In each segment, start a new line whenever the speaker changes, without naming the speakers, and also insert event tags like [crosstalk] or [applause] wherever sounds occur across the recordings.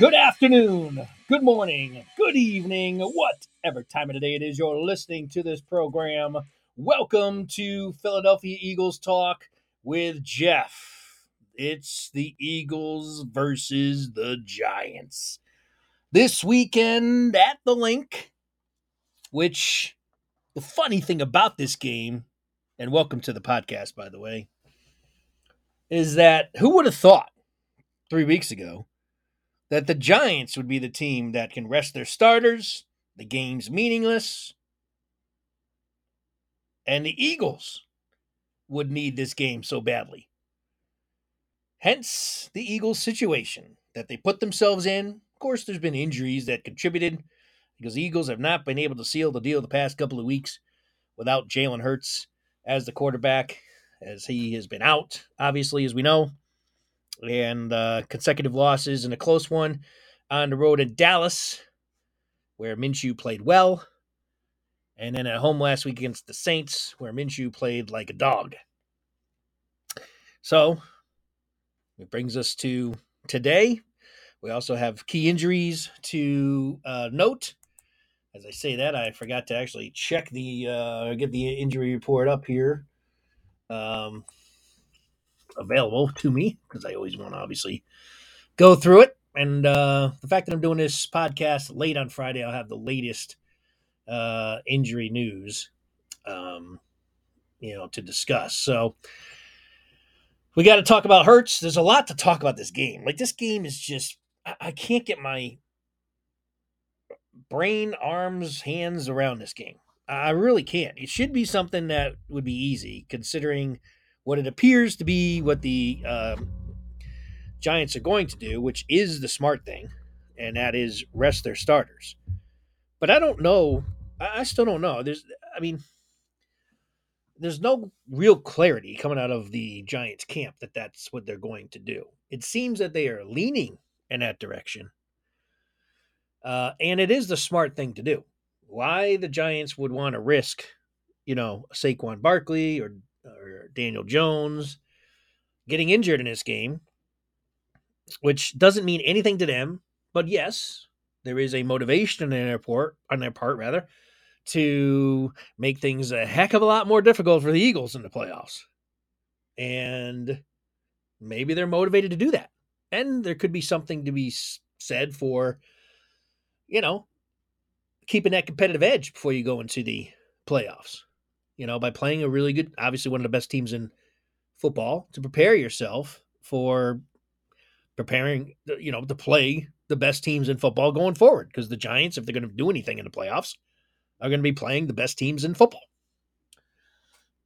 Good afternoon, good morning, good evening, whatever time of the day it is you're listening to this program. Welcome to Philadelphia Eagles Talk with Geoff. It's the Eagles versus the Giants. This weekend at the Linc, which the funny thing about this game, and welcome to the podcast, by the way, is that who would have thought three weeks ago that the Giants would be the team that can rest their starters, the game's meaningless, and the Eagles would need this game so badly. Hence the Eagles' situation that they put themselves in. Of course, there's been injuries that contributed because the Eagles have not been able to seal the deal the past couple of weeks without Jalen Hurts as the quarterback, as he has been out, obviously, as we know and uh, consecutive losses and a close one on the road in Dallas, where Minshew played well, and then at home last week against the Saints, where Minshew played like a dog. So it brings us to today. We also have key injuries to uh, note. As I say that, I forgot to actually check the uh, get the injury report up here. Um, available to me because I always want to obviously go through it. And uh, the fact that I'm doing this podcast late on Friday, I'll have the latest uh, injury news, um, you know, to discuss. So we got to talk about Hurts. There's a lot to talk about this game. Like this game is just, I, I can't get my brain, arms, hands around this game. I really can't. It should be something that would be easy considering what it appears to be what the um, Giants are going to do, which is the smart thing, and that is rest their starters. But I don't know. I still don't know. There's, I mean, there's no real clarity coming out of the Giants camp that that's what they're going to do. It seems that they are leaning in that direction. Uh, and it is the smart thing to do. Why the Giants would want to risk, you know, Saquon Barkley or or Daniel Jones getting injured in this game, which doesn't mean anything to them. But yes, there is a motivation on their part, on their part rather, to make things a heck of a lot more difficult for the Eagles in the playoffs. And maybe they're motivated to do that. And there could be something to be said for, you know, keeping that competitive edge before you go into the playoffs you know, by playing a really good, obviously one of the best teams in football to prepare yourself for preparing, you know, to play the best teams in football going forward. Because the Giants, if they're going to do anything in the playoffs, are going to be playing the best teams in football.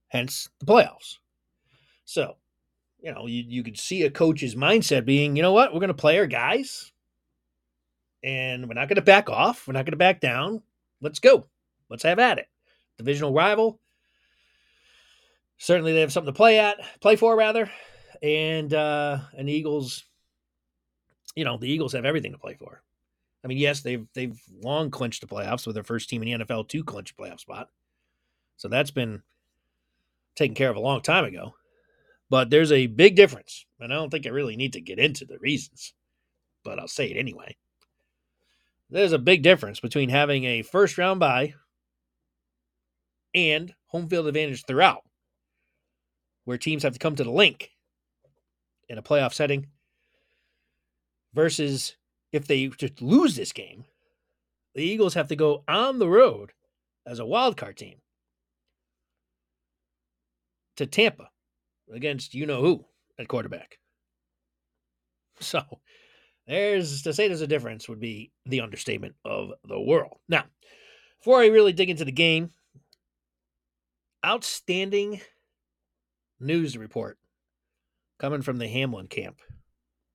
Hence the playoffs. So, you know, you, you could see a coach's mindset being, you know what, we're going to play our guys and we're not going to back off. We're not going to back down. Let's go. Let's have at it. Divisional rival certainly they have something to play at, play for rather, and uh, and Eagles, you know, the Eagles have everything to play for. I mean, yes, they've they've long clinched the playoffs with their first team in the NFL to clinch a playoff spot, so that's been taken care of a long time ago. But there's a big difference, and I don't think I really need to get into the reasons, but I'll say it anyway. There's a big difference between having a first round bye and home field advantage throughout where teams have to come to the Linc in a playoff setting versus if they just lose this game, the Eagles have to go on the road as a wild card team to Tampa against you know who at quarterback. [laughs] So there's to say there's a difference would be the understatement of the world. Now, before I really dig into the game, outstanding news report coming from the Hamlin camp.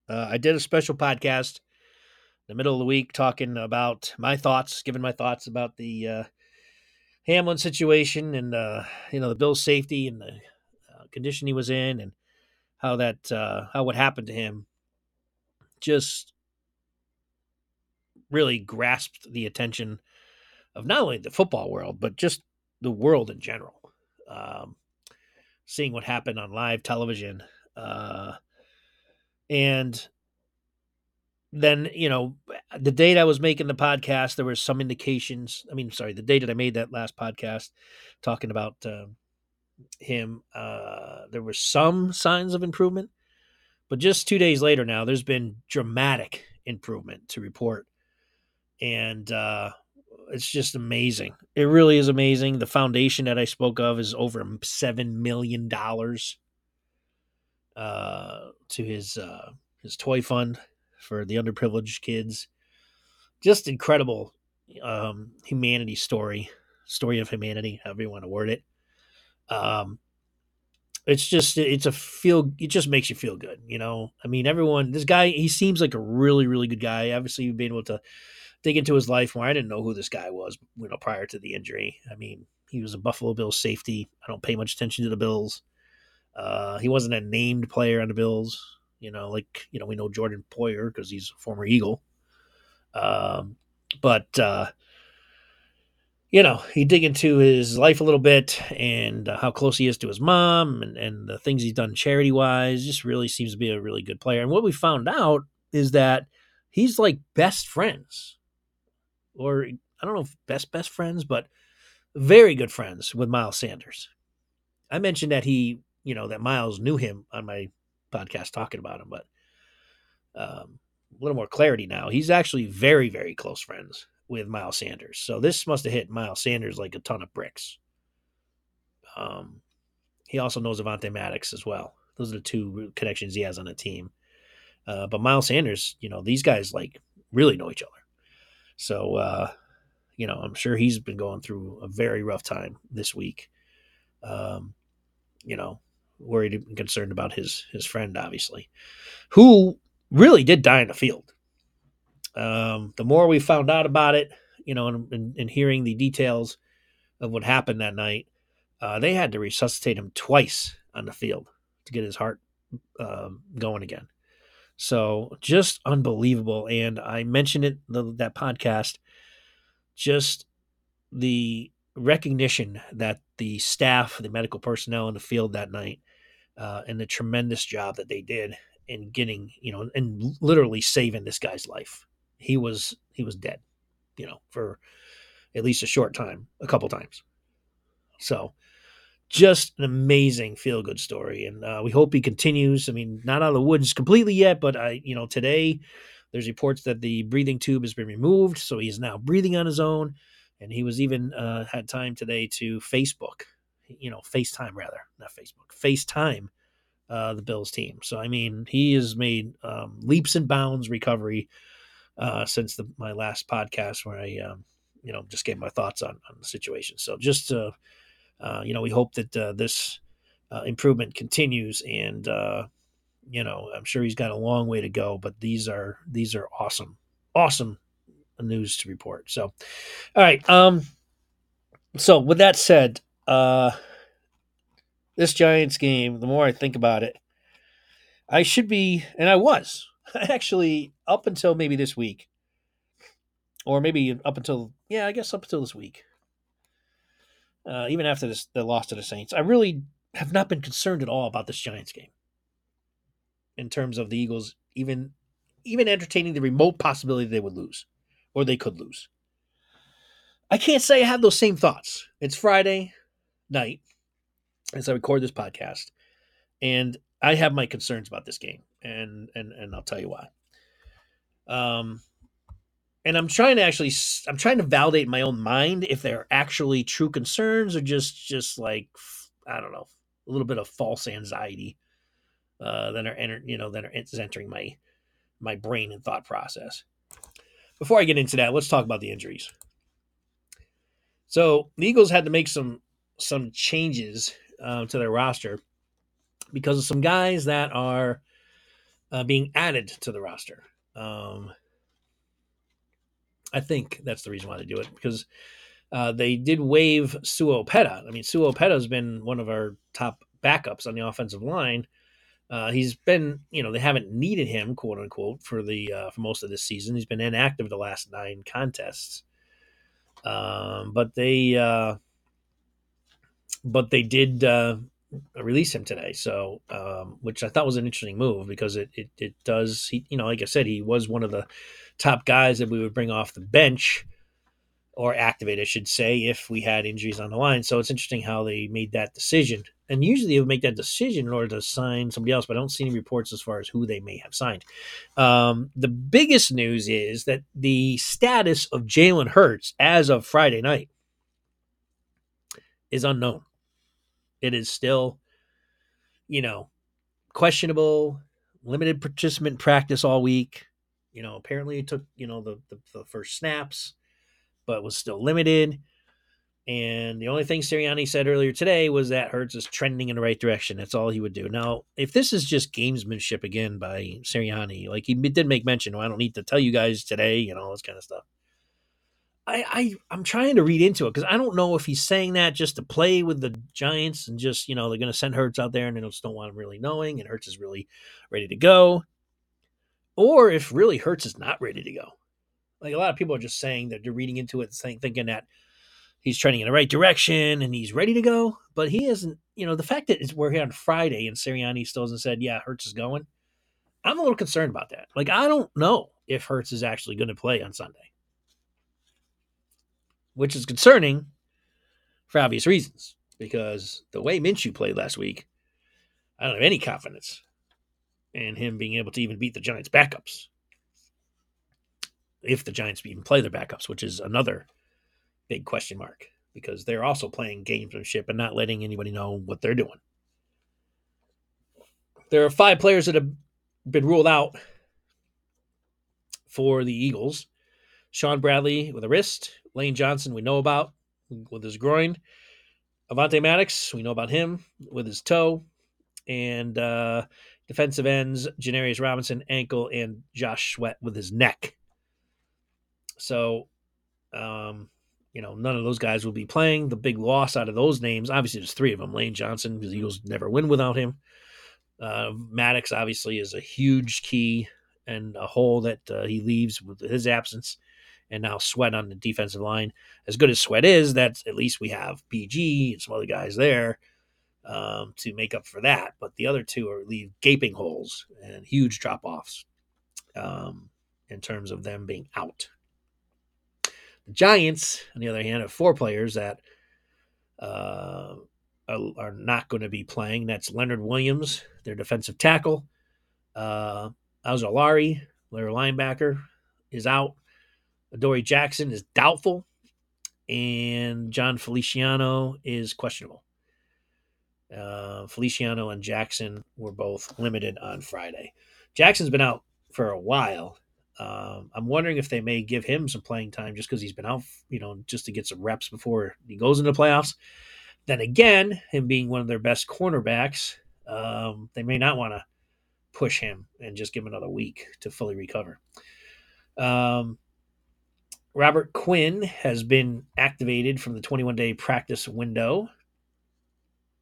Uh, I did a special podcast in the middle of the week talking about my thoughts, giving my thoughts about the uh, Hamlin situation and uh, you know the Bill's safety and the uh, condition he was in and how that uh, how what happened to him just really grasped the attention of not only the football world but just the world in general. Um, seeing what happened on live television. Uh, and then you know the date I was making the podcast, there was some indications. I mean, sorry, the day that I made that last podcast, talking about uh, him, uh, there were some signs of improvement, but just two days later now, there's been dramatic improvement to report, and uh, it's just amazing. It really is amazing. The foundation that I spoke of is over seven million dollars uh, to his uh, his toy fund for the underprivileged kids. Just incredible um, humanity story, story of humanity, however you want to word it. Um, it's just it's a feel it just makes you feel good you know i mean everyone this guy he seems like a really really good guy obviously you've been able to dig into his life more i didn't know who this guy was you know prior to the injury. I mean he was a buffalo bills safety. I don't pay much attention to the bills. Uh, he wasn't a named player on the bills you know like you know we know jordan poyer because he's a former eagle. Um, but uh, you know, he dig into his life a little bit and uh, how close he is to his mom and, and the things he's done charity wise. Just really seems to be a really good player. And what we found out is that he's like best friends, or I don't know if best best friends, but very good friends with Miles Sanders. I mentioned that he, you know, that Miles knew him on my podcast talking about him, but um, a little more clarity now. He's actually very, very close friends with Miles Sanders. So this must have hit Miles Sanders like a ton of bricks. Um, he also knows Avonte Maddox as well. Those are the two connections he has on the team. Uh, but Miles Sanders, you know, these guys like really know each other. So, uh, you know, I'm sure he's been going through a very rough time this week. Um, you know, worried and concerned about his his friend, obviously, who really did die in the field. Um, the more we found out about it, you know, and, and, and hearing the details of what happened that night, uh, they had to resuscitate him twice on the field to get his heart uh, going again. So just unbelievable. And I mentioned it the, that podcast, just the recognition that the staff, the medical personnel in the field that night, uh, and the tremendous job that they did in getting, you know, and literally saving this guy's life he was he was dead, you know, for at least a short time, a couple times. So, just an amazing feel good story, and uh, we hope he continues. I mean, not out of the woods completely yet, but I, you know, today there's reports that the breathing tube has been removed, so he's now breathing on his own, and he was even uh, had time today to Facebook, you know, FaceTime rather, not Facebook, FaceTime uh, the Bills team. So I mean, he has made um, leaps and bounds recovery uh, since the, my last podcast where I, um, you know, just gave my thoughts on, on the situation. So just, uh, you know, we hope that uh, this uh, improvement continues, and uh, you know, I'm sure he's got a long way to go, but these are these are awesome, awesome news to report. So, all right. Um, so with that said, uh, this Giants game, the more I think about it, I should be, and I was [laughs] actually up until maybe this week, or maybe up until yeah, I guess up until this week. Uh, even after this, the loss to the Saints, I really have not been concerned at all about this Giants game. In terms of the Eagles, even even entertaining the remote possibility they would lose, or they could lose. I can't say I have those same thoughts. It's Friday night as I record this podcast, and I have my concerns about this game, and and and I'll tell you why. Um, and I'm trying to actually, I'm trying to validate my own mind if they're actually true concerns or just just like I don't know, a little bit of false anxiety uh, that are enter, you know that are entering my my brain and thought process. Before I get into that, let's talk about the injuries. So the Eagles had to make some some changes uh, to their roster because of some guys that are uh, being added to the roster. Um, I think that's the reason why they do it because uh, they did waive Sua Opeta. I mean, Sua Opeta has been one of our top backups on the offensive line. Uh, he's been, you know, they haven't needed him, quote unquote, for the uh, for most of this season. He's been inactive the last nine contests, um, but they uh, but they did uh, release him today. So, um, which I thought was an interesting move because it it, it does. He, you know, like I said, he was one of the top guys that we would bring off the bench or activate, I should say, if we had injuries on the line. So it's interesting how they made that decision. And usually they would make that decision in order to sign somebody else, but I don't see any reports as far as who they may have signed. Um, the biggest news is that the status of Jalen Hurts as of Friday night is unknown. It is still, you know, questionable, limited participant practice all week. You know, apparently he took, you know, the, the, the first snaps but was still limited. And the only thing Sirianni said earlier today was that Hurts is trending in the right direction. That's all he would do. Now, if this is just gamesmanship again by Sirianni, like he did make mention, oh, I don't need to tell you guys today, you know, all this kind of stuff. I, I I'm trying to read into it because I don't know if he's saying that just to play with the Giants and just you know they're going to send Hurts out there and they just don't want him really knowing and Hurts is really ready to go, or if really Hurts is not ready to go. Like a lot of people are just saying that they're reading into it, saying, thinking that he's trending in the right direction and he's ready to go. But he isn't. You know, the fact that we're here on Friday and Sirianni still hasn't said, "Yeah, Hurts is going." I'm a little concerned about that. Like, I don't know if Hurts is actually going to play on Sunday, which is concerning for obvious reasons. Because the way Minshew played last week, I don't have any confidence in him being able to even beat the Giants' backups if the Giants even play their backups, which is another big question mark because they're also playing gamesmanship and not letting anybody know what they're doing. There are five players that have been ruled out for the Eagles. Shaun Bradley with a wrist. Lane Johnson, we know about with his groin. Avonte Maddox, we know about him with his toe. And uh, defensive ends, Janarius Robinson, ankle, and Josh Sweat with his neck. So, um, you know, none of those guys will be playing. The big loss out of those names, obviously, there's three of them. Lane Johnson, because the Eagles never win without him. Uh, Maddox obviously is a huge key and a hole that uh, he leaves with his absence. And now Sweat on the defensive line. As good as Sweat is, that at least we have BG and some other guys there um, to make up for that. But the other two are leave gaping holes and huge drop offs um, in terms of them being out. The Giants, on the other hand, have four players that uh, are, not going to be playing. That's Leonard Williams, their defensive tackle. Uh, Ojulari, their linebacker, is out. Adoree Jackson is doubtful. And Jon Feliciano is questionable. Uh, Feliciano and Jackson were both limited on Friday. Jackson's been out for a while, um, I'm wondering if they may give him some playing time just because he's been out, you know, just to get some reps before he goes into the playoffs. Then again, him being one of their best cornerbacks, um, they may not want to push him and just give him another week to fully recover. Um, Robert Quinn has been activated from the 21 day practice window.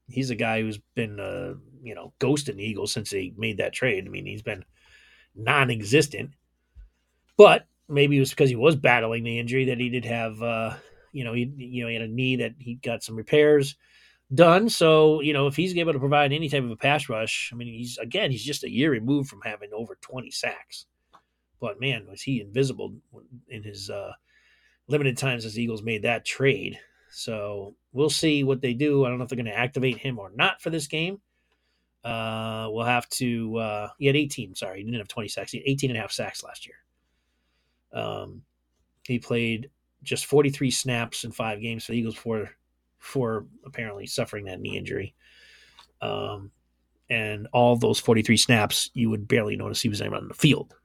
He's a guy who's been, uh, you know, ghosting the Eagles since they made that trade. I mean, he's been non existent. But maybe it was because he was battling the injury that he did have, uh, you know, he you know he had a knee that he got some repairs done. So you know, if he's able to provide any type of a pass rush, I mean, he's again, he's just a year removed from having over twenty sacks. But man, was he invisible in his uh, limited times as Eagles made that trade. So we'll see what they do. I don't know if they're going to activate him or not for this game. Uh, we'll have to. Uh, he had 18. Sorry, he didn't have 20 sacks. He had 18 and a half sacks last year. Um, he played just 43 snaps in five games for the Eagles for for apparently suffering that knee injury. Um, and all those 43 snaps, you would barely notice he was even on the field.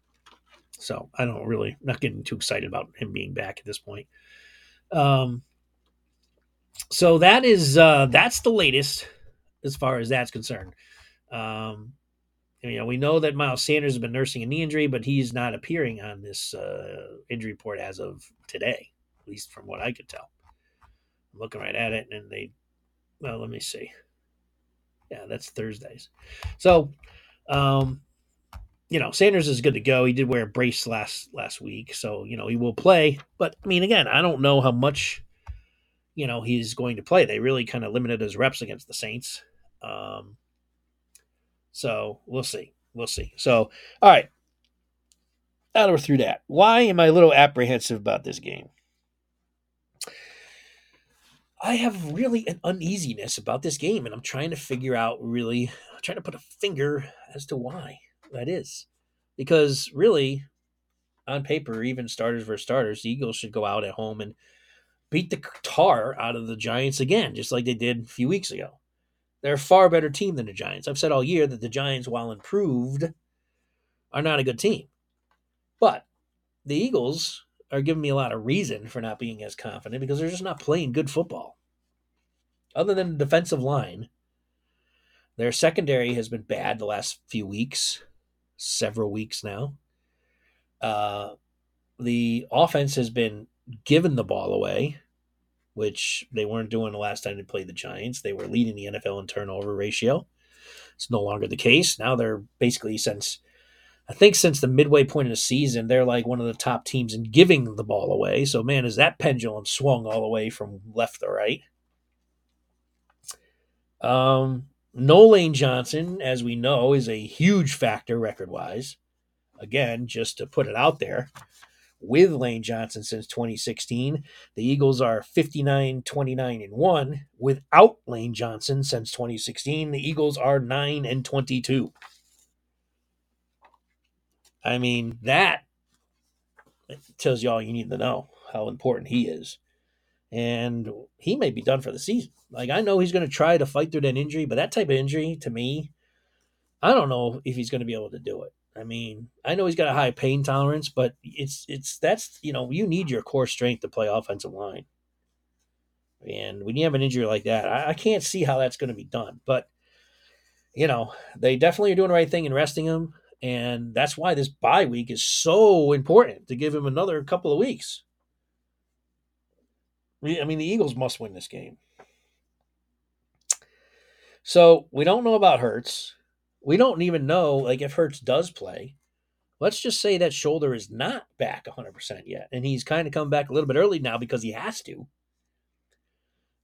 So I don't really not getting too excited about him being back at this point. Um, so that is uh, that's the latest as far as that's concerned. Um, you know, we know that Miles Sanders has been nursing a knee injury, but he's not appearing on this uh, injury report as of today, at least from what I could tell. I'm looking right at it, and they, well, let me see. Yeah, that's Thursdays. So, um, you know, Sanders is good to go. He did wear a brace last last week, so you know he will play. But I mean, again, I don't know how much, you know, he's going to play. They really kind of limited his reps against the Saints. Um, so we'll see. We'll see. So, all right. Now that we're through that, why am I a little apprehensive about this game? I have really an uneasiness about this game, and I'm trying to figure out really, I'm trying to put a finger as to why that is. Because really, on paper, even starters versus starters, the Eagles should go out at home and beat the tar out of the Giants again, just like they did a few weeks ago. They're a far better team than the Giants. I've said all year that the Giants, while improved, are not a good team. But the Eagles are giving me a lot of reason for not being as confident because they're just not playing good football. Other than the defensive line, their secondary has been bad the last few weeks, several weeks now. Uh, the offense has been given the ball away, which they weren't doing the last time they played the Giants. They were leading the NFL in turnover ratio. It's no longer the case. Now they're basically since I think since the midway point of the season, they're like one of the top teams in giving the ball away. So, man, is that pendulum swung all the way from left to right? Um, Johnson, as we know, is a huge factor record wise. Again, just to put it out there, with Lane Johnson since 2016, the Eagles are 59 29 and 1. Without Lane Johnson since 2016, the Eagles are 9 and 22. I mean, that tells you all you need to know how important he is. And he may be done for the season. Like, I know he's going to try to fight through that injury, but that type of injury, to me, I don't know if he's going to be able to do it. I mean, I know he's got a high pain tolerance, but it's it's that's you know you need your core strength to play offensive line, and when you have an injury like that, I, I can't see how that's going to be done. But you know, they definitely are doing the right thing in resting him. And that's why this bye week is so important to give him another couple of weeks. I mean, the Eagles must win this game. So we don't know about Hurts. We don't even know like if Hurts does play. Let's just say that shoulder is not back 100% yet. And he's kind of come back a little bit early now because he has to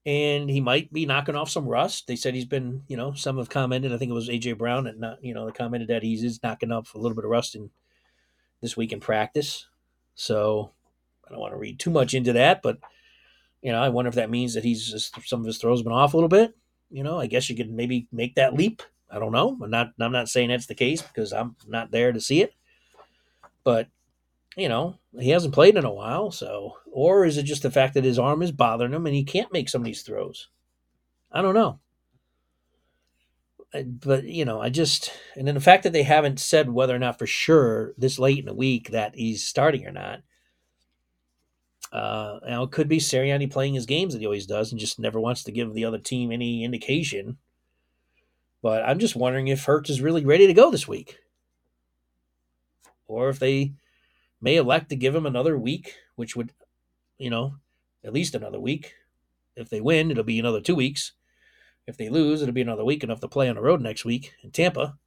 and he might be knocking off some rust. They said he's been, you know, some have commented. I think it was AJ Brown and not, you know, they commented that he's is knocking off a little bit of rust in this week in practice. So I don't want to read too much into that, but you know, I wonder if that means that he's just some of his throws been off a little bit. You know, I guess you could maybe make that leap. I don't know. I'm not. I'm not saying that's the case because I'm not there to see it. But you know, he hasn't played in a while, so or is it just the fact that his arm is bothering him and he can't make some of these throws? I don't know. But you know, I just and then the fact that they haven't said whether or not for sure this late in the week that he's starting or not. Uh, now it could be Sirianni playing his games that he always does and just never wants to give the other team any indication. But I'm just wondering if Hurts is really ready to go this week, or if they may elect to give him another week, which would, you know, at least another week. If they win, it'll be another two weeks. If they lose, it'll be another week enough to play on the road next week in Tampa.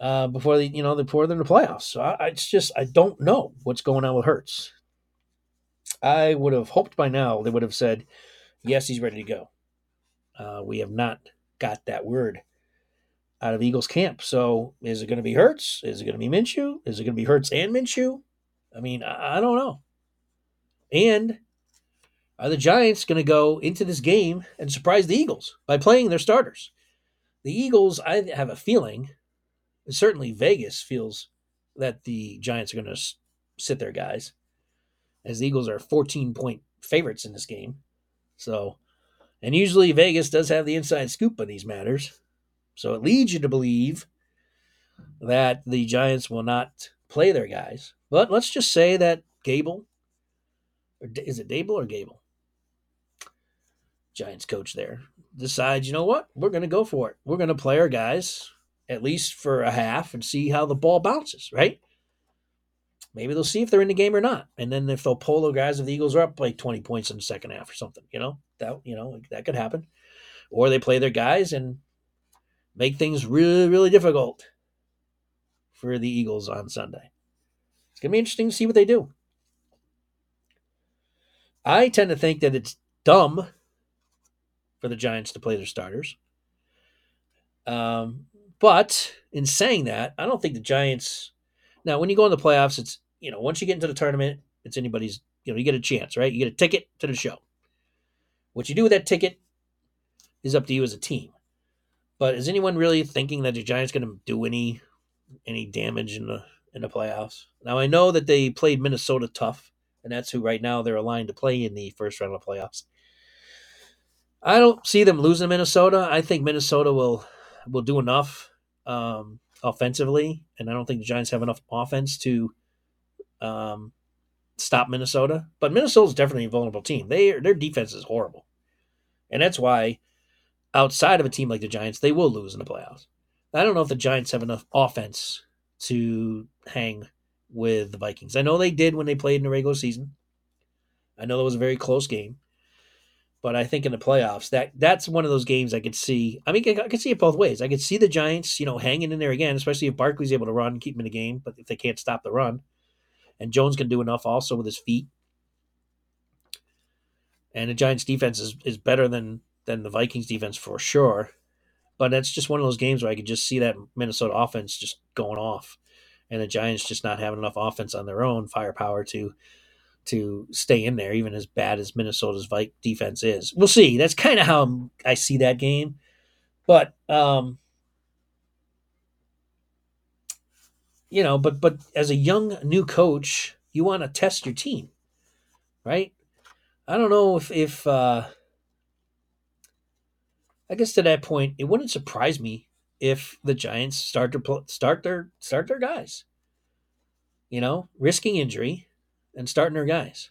Uh, before they, you know, before they're in the playoffs. So I, it's just I don't know what's going on with Hurts. I would have hoped by now they would have said, yes, he's ready to go. Uh, we have not got that word out of Eagles camp. So is it going to be Hurts? Is it going to be Minshew? Is it going to be Hurts and Minshew? I mean, I, I don't know. And are the Giants going to go into this game and surprise the Eagles by playing their starters? The Eagles, I have a feeling, certainly Vegas feels that the Giants are going to sit their guys, as the Eagles are 14 point favorites in this game. So, and usually Vegas does have the inside scoop on these matters. So it leads you to believe that the Giants will not play their guys. But let's just say that Gable, or is it Daboll or Gable? Giants coach there decides, you know what? We're going to go for it. We're going to play our guys at least for a half and see how the ball bounces, right? Maybe they'll see if they're in the game or not. And then if they'll pull the guys if the Eagles are up like 20 points in the second half or something, you know, that, you know, that could happen. Or they play their guys and make things really, really difficult for the Eagles on Sunday. It's going to be interesting to see what they do. I tend to think that it's dumb for the Giants to play their starters. Um, but in saying that, I don't think the Giants. Now, when you go in the playoffs, it's you know once you get into the tournament, it's anybody's. You know, you get a chance, right? You get a ticket to the show. What you do with that ticket is up to you as a team. But is anyone really thinking that the Giants going to do any any damage in the in the playoffs? Now I know that they played Minnesota tough, and that's who right now they're aligned to play in the first round of the playoffs. I don't see them losing Minnesota. I think Minnesota will will do enough um, offensively, and I don't think the Giants have enough offense to um, stop Minnesota. But Minnesota's definitely a vulnerable team. They their defense is horrible, and that's why outside of a team like the Giants, they will lose in the playoffs. I don't know if the Giants have enough offense to hang with the Vikings. I know they did when they played in the regular season. I know that was a very close game. But I think in the playoffs, that that's one of those games I could see. I mean, I could see it both ways. I could see the Giants, you know, hanging in there again, especially if Barkley's able to run, and keep him in the game. But if they can't stop the run, and Jones can do enough also with his feet, and the Giants' defense is, is better than than the Vikings' defense for sure. But that's just one of those games where I could just see that Minnesota offense just going off, and the Giants just not having enough offense on their own firepower to to stay in there, even as bad as Minnesota's Vike defense is. We'll see. That's kind of how I see that game. But um, you know, but but as a young new coach, you want to test your team, right? I don't know if if uh, I guess to that point, it wouldn't surprise me if the Giants start to start their start their guys. You know, risking injury and starting their guys.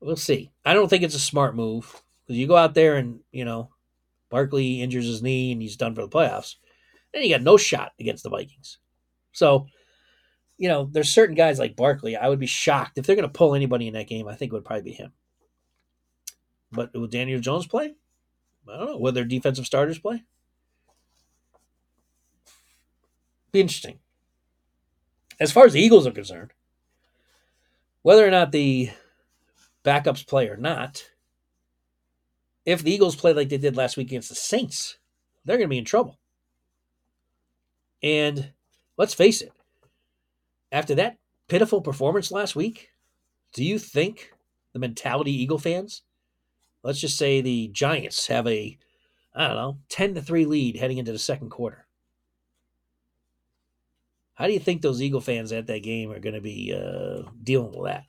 We'll see. I don't think it's a smart move because you go out there and you know, Barkley injures his knee and he's done for the playoffs. Then you got no shot against the Vikings. So, you know, there's certain guys like Barkley. I would be shocked if they're going to pull anybody in that game. I think it would probably be him. But will Daniel Jones play? I don't know. Will their defensive starters play? Be interesting. As far as the Eagles are concerned, whether or not the backups play or not, if the Eagles play like they did last week against the Saints, they're going to be in trouble. And let's face it, after that pitiful performance last week, do you think the mentality Eagle fans, let's just say the Giants have a, I don't know, 10 to 3 lead heading into the second quarter? How do you think those Eagle fans at that game are going to be uh, dealing with that?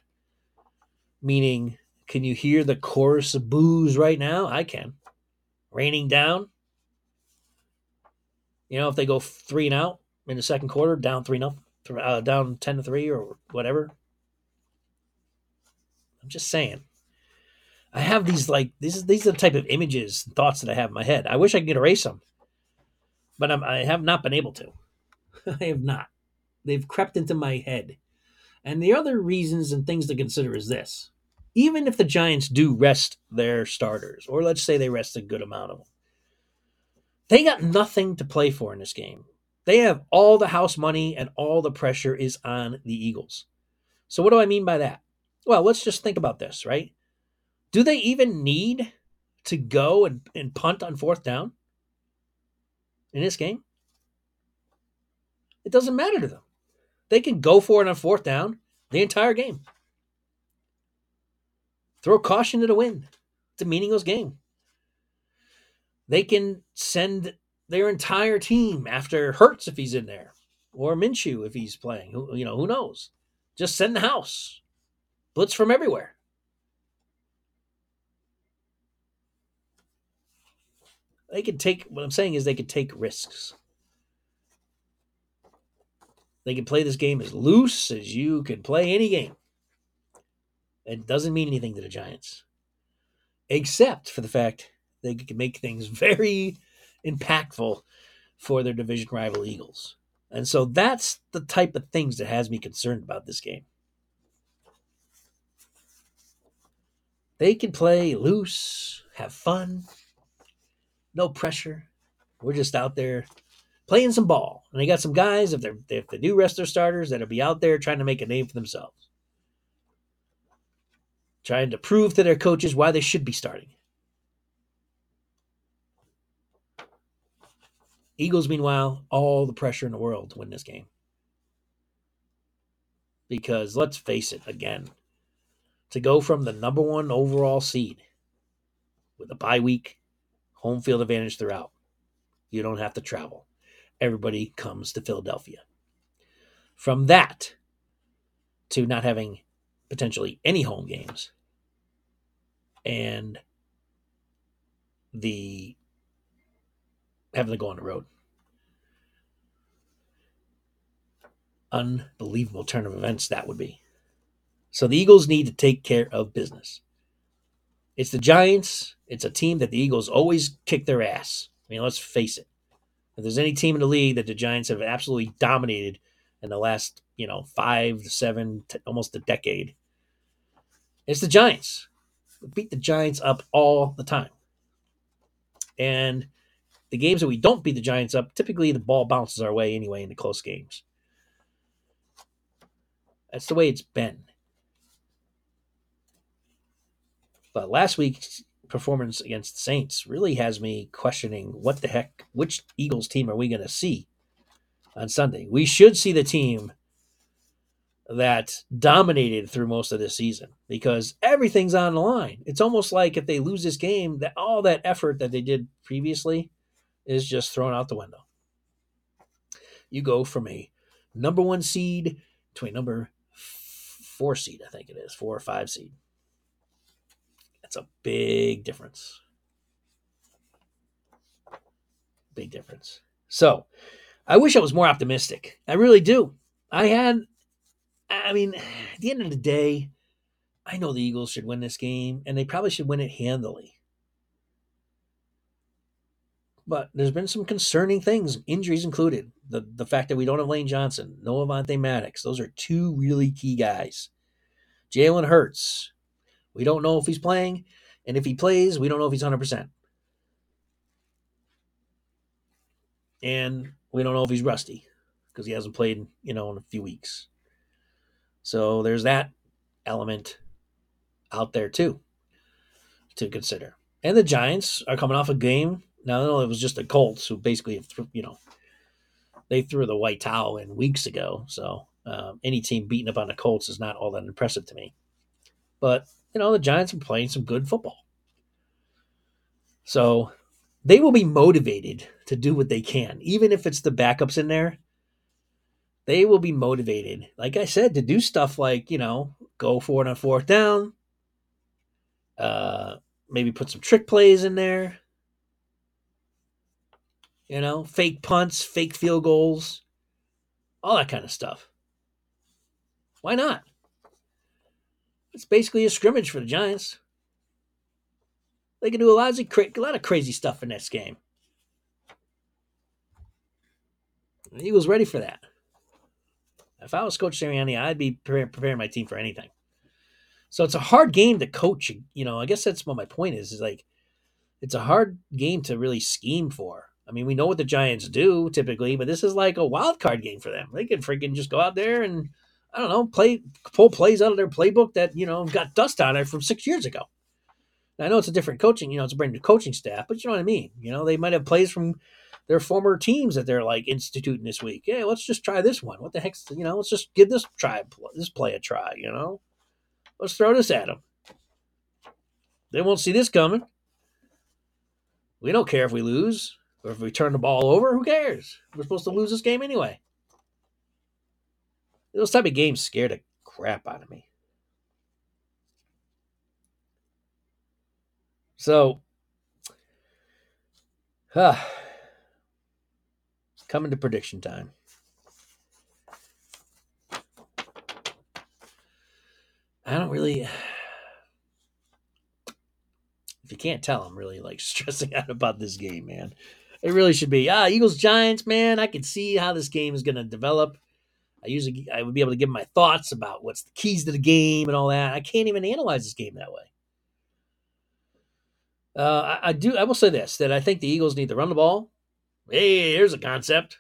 Meaning, can you hear the chorus of boos right now? I can. Raining down. You know, if they go three and out in the second quarter, down three nothing, uh, down ten to three or whatever. I'm just saying. I have these like these these are the type of images, and thoughts that I have in my head. I wish I could erase them, but I'm, I have not been able to. [laughs] I have not. They've crept into my head. And the other reasons and things to consider is this. Even if the Giants do rest their starters, or let's say they rest a good amount of them, they got nothing to play for in this game. They have all the house money and all the pressure is on the Eagles. So, what do I mean by that? Well, let's just think about this, right? Do they even need to go and, and punt on fourth down in this game? It doesn't matter to them. They can go for it on fourth down the entire game. Throw caution to the wind. It's a meaningless game. They can send their entire team after Hurts if he's in there, or Minshew if he's playing. Who you know, who knows? Just send the house. Blitz from everywhere. They could take what I'm saying is they could take risks. They can play this game as loose as you can play any game. It doesn't mean anything to the Giants, except for the fact they can make things [laughs] very impactful for their division rival Eagles. And so that's the type of things that has me concerned about this game. They can play loose, have fun, no pressure. We're just out there playing some ball. And they got some guys, if, they're, if they do rest their starters, that'll be out there trying to make a name for themselves. Trying to prove to their coaches why they should be starting. Eagles, meanwhile, all the pressure in the world to win this game. Because let's face it again, to go from the number one overall seed with a bye week, home field advantage throughout, you don't have to travel. Everybody comes to Philadelphia. From that to not having potentially any home games and the having to go on the road. Unbelievable turn of events that would be. So the Eagles need to take care of business. It's the Giants. It's a team that the Eagles always kick their ass. I mean, let's face it. If there's any team in the league that the Giants have absolutely dominated in the last, you know, five, to seven, almost a decade, it's the Giants. We beat the Giants up all the time. And the games that we don't beat the Giants up, typically the ball bounces our way anyway in the close games. That's the way it's been. But last week's performance against the Saints really has me questioning what the heck, which Eagles team are we going to see on Sunday? We should see the team that dominated through most of this season because everything's on the line. It's almost like if they lose this game, that all that effort that they did previously is just thrown out the window. You go from a number one seed to a number four seed, I think it is, four or five seed. That's a big difference. Big difference. So I wish I was more optimistic. I really do. I had, I mean, at the end of the day, I know the Eagles should win this game, and they probably should win it handily. But there's been some concerning things, injuries included. The the fact that we don't have Lane Johnson, no Avonte Maddox. Those are two really key guys. Jalen Hurts. We don't know if he's playing. And if he plays, we don't know if he's 100%. And we don't know if he's rusty because he hasn't played, you know, in a few weeks. So there's that element out there too to consider. And the Giants are coming off a game now, no, it was just the Colts who basically, you know, they threw the white towel in weeks ago. So um, any team beating up on the Colts is not all that impressive to me. But you know, the Giants are playing some good football, so they will be motivated to do what they can, even if it's the backups in there. They will be motivated, like I said, to do stuff like you know, go for it on fourth down. Uh, maybe put some trick plays in there you know, fake punts, fake field goals, all that kind of stuff. Why not? It's basically a scrimmage for the Giants. They can do a lot of, a lot of crazy stuff in this game. The Eagles ready for that. If I was Coach Sirianni, I'd be preparing my team for anything. So it's a hard game to coach. You know, I guess that's what my point is. Is like, it's a hard game to really scheme for. I mean, we know what the Giants do typically, but this is like a wild card game for them. They can freaking just go out there and I don't know, play pull plays out of their playbook that you know got dust on it from six years ago. I know it's a different coaching, you know, it's a brand new coaching staff, but you know what I mean. You know, they might have plays from their former teams that they're like instituting this week. Hey, let's just try this one. What the heck's you know? Let's just give this try this play a try. You know, let's throw this at them. They won't see this coming. We don't care if we lose. Or if we turn the ball over, who cares? We're supposed to lose this game anyway. Those type of games scare the crap out of me. So, huh, coming to prediction time. I don't really if you can't tell, I'm really like [laughs] stressing out about this game, man. It really should be. Ah, Eagles Giants, man. I can see how this game is going to develop. I usually I would be able to give my thoughts about what's the keys to the game and all that. I can't even analyze this game that way. Uh, I, I, do. I will say this: that I think the Eagles need to run the ball. Hey, here's a concept.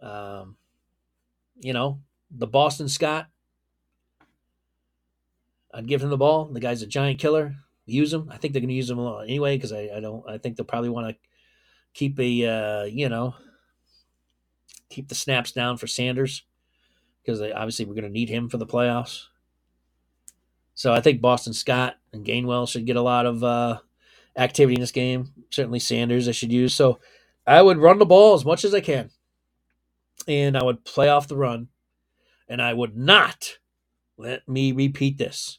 Um, you know, the Boston Scott. I'd give him the ball. The guy's a giant killer use them. I think they're going to use them a lot anyway because I, I don't. I think they'll probably want to keep a uh, you know keep the snaps down for Sanders because obviously we're going to need him for the playoffs. So I think Boston Scott and Gainwell should get a lot of uh, activity in this game. Certainly Sanders I should use. So I would run the ball as much as I can, and I would play off the run, and I would not let me repeat this.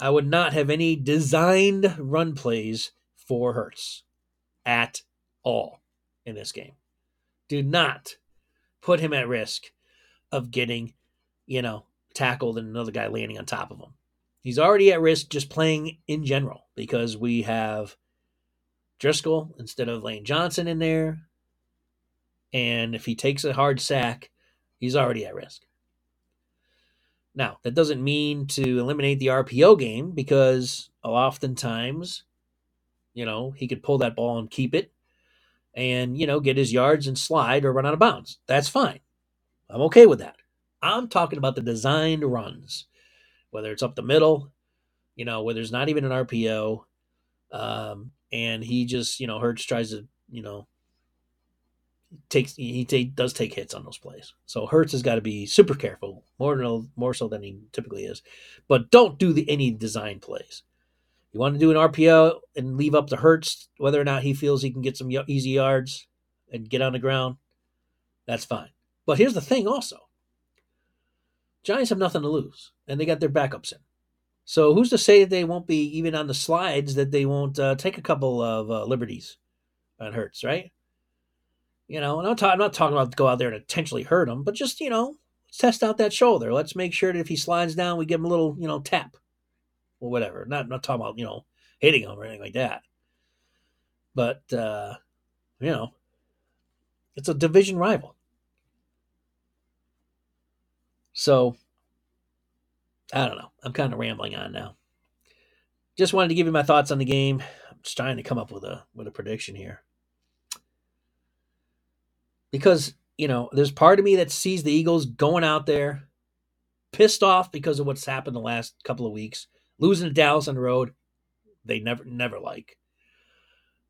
I would not have any designed run plays for Hurts at all in this game. Do not put him at risk of getting, you know, tackled and another guy landing on top of him. He's already at risk just playing in general because we have Driscoll instead of Lane Johnson in there. And if he takes a hard sack, he's already at risk. Now, that doesn't mean to eliminate the RPO game because oftentimes, you know, he could pull that ball and keep it and, you know, get his yards and slide or run out of bounds. That's fine. I'm okay with that. I'm talking about the designed runs, whether it's up the middle, you know, where there's not even an RPO, um, and he just, you know, Hurts tries to, you know, takes he does take hits on those plays. So Hurts has got to be super careful, more more so than he typically is. But don't do the any design plays. You want to do an RPO and leave up to Hurts whether or not he feels he can get some easy yards and get on the ground. That's fine. But here's the thing also. Giants have nothing to lose, and they got their backups in. So who's to say that they won't be even on the slides that they won't uh, take a couple of uh, liberties on Hurts, right? You know, and I'm, ta- I'm not talking about go out there and intentionally hurt him, but just you know, test out that shoulder. Let's make sure that if he slides down, we give him a little you know tap or whatever. Not not talking about you know hitting him or anything like that. But uh, you know, it's a division rival. So I don't know. I'm kind of rambling on now. Just wanted to give you my thoughts on the game. I'm just trying to come up with a with a prediction here. Because, you know, there's part of me that sees the Eagles going out there pissed off because of what's happened the last couple of weeks, losing to Dallas on the road. They never never like.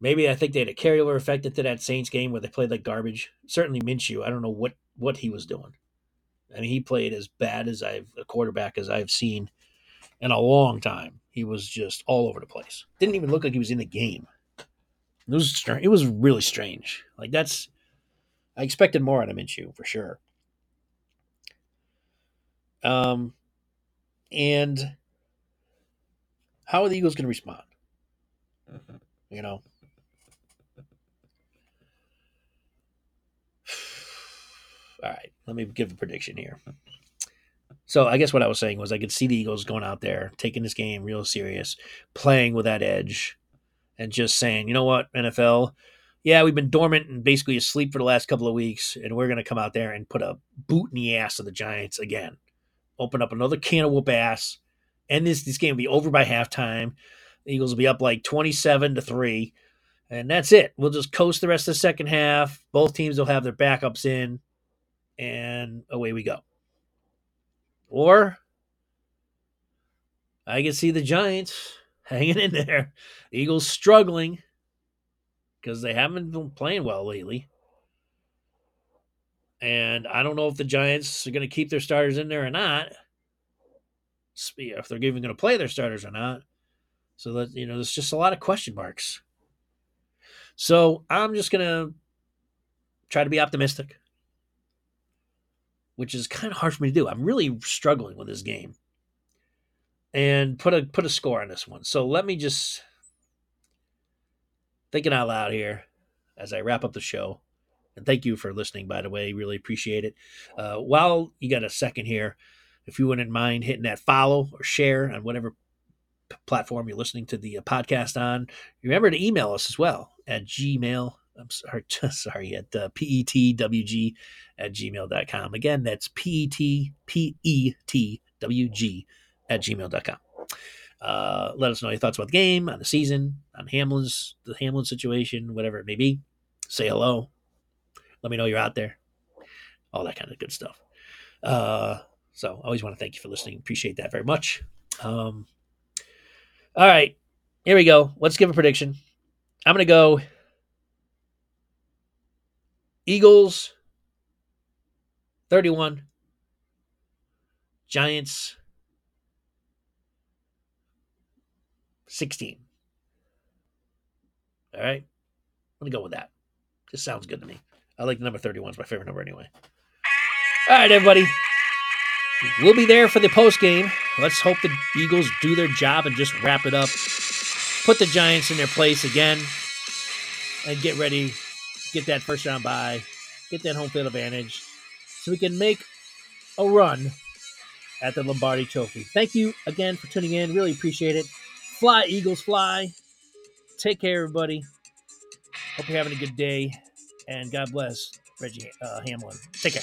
Maybe I think they had a carryover effect into that Saints game where they played like garbage. Certainly Minshew. I don't know what what he was doing. I mean, he played as bad as I've a quarterback as I've seen in a long time. He was just all over the place. Didn't even look like he was in the game. It was strange. It was really strange. Like that's, I expected more out of Minshew for sure. Um, and how are the Eagles going to respond? Mm-hmm. [laughs] You know, [sighs] all right, let me give a prediction here. So I guess what I was saying was I could see the Eagles going out there, taking this game real serious, playing with that edge, and just saying, you know what, NFL, yeah, we've been dormant and basically asleep for the last couple of weeks, and we're going to come out there and put a boot in the ass of the Giants again. Open up another can of whoop ass, and this this game will be over by halftime. The Eagles will be up like twenty-seven to three, and that's it. We'll just coast the rest of the second half. Both teams will have their backups in and away we go. Or I can see the Giants [laughs] hanging in there. Eagles struggling because they haven't been playing well lately. And I don't know if the Giants are going to keep their starters in there or not. If they're even going to play their starters or not. So that, you know, there's just a lot of question marks. So I'm just going to try to be optimistic which is kind of hard for me to do. I'm really struggling with this game. And put a put a score on this one. So let me just thinking out loud here as I wrap up the show. And thank you for listening, by the way. Really appreciate it. Uh, while you got a second here, if you wouldn't mind hitting that follow or share on whatever p- platform you're listening to the uh, podcast on, remember to email us as well at gmail I'm sorry, [laughs] sorry, at uh, petwg at gmail.com. Again, that's petpetwg at gmail.com. Uh, let us know your thoughts about the game, on the season, on Hamlin's, the Hamlin situation, whatever it may be. Say hello. Let me know you're out there. All that kind of good stuff. Uh, so I always want to thank you for listening. Appreciate that very much. Um, all right, here we go. Let's give a prediction. I'm going to go Eagles 31. Giants 16. All right. Let me go with that. Just sounds good to me. I like number 31. It's my favorite number anyway. All right, everybody. We'll be there for the post game. Let's hope the Eagles do their job and just wrap it up. Put the Giants in their place again and get ready. Get that first round bye. Get that home field advantage so we can make a run at the Lombardi Trophy. Thank you again for tuning in. Really appreciate it. Fly, Eagles, fly. Take care, everybody. Hope you're having a good day. And God bless Reggie uh, Hamlin. Take care.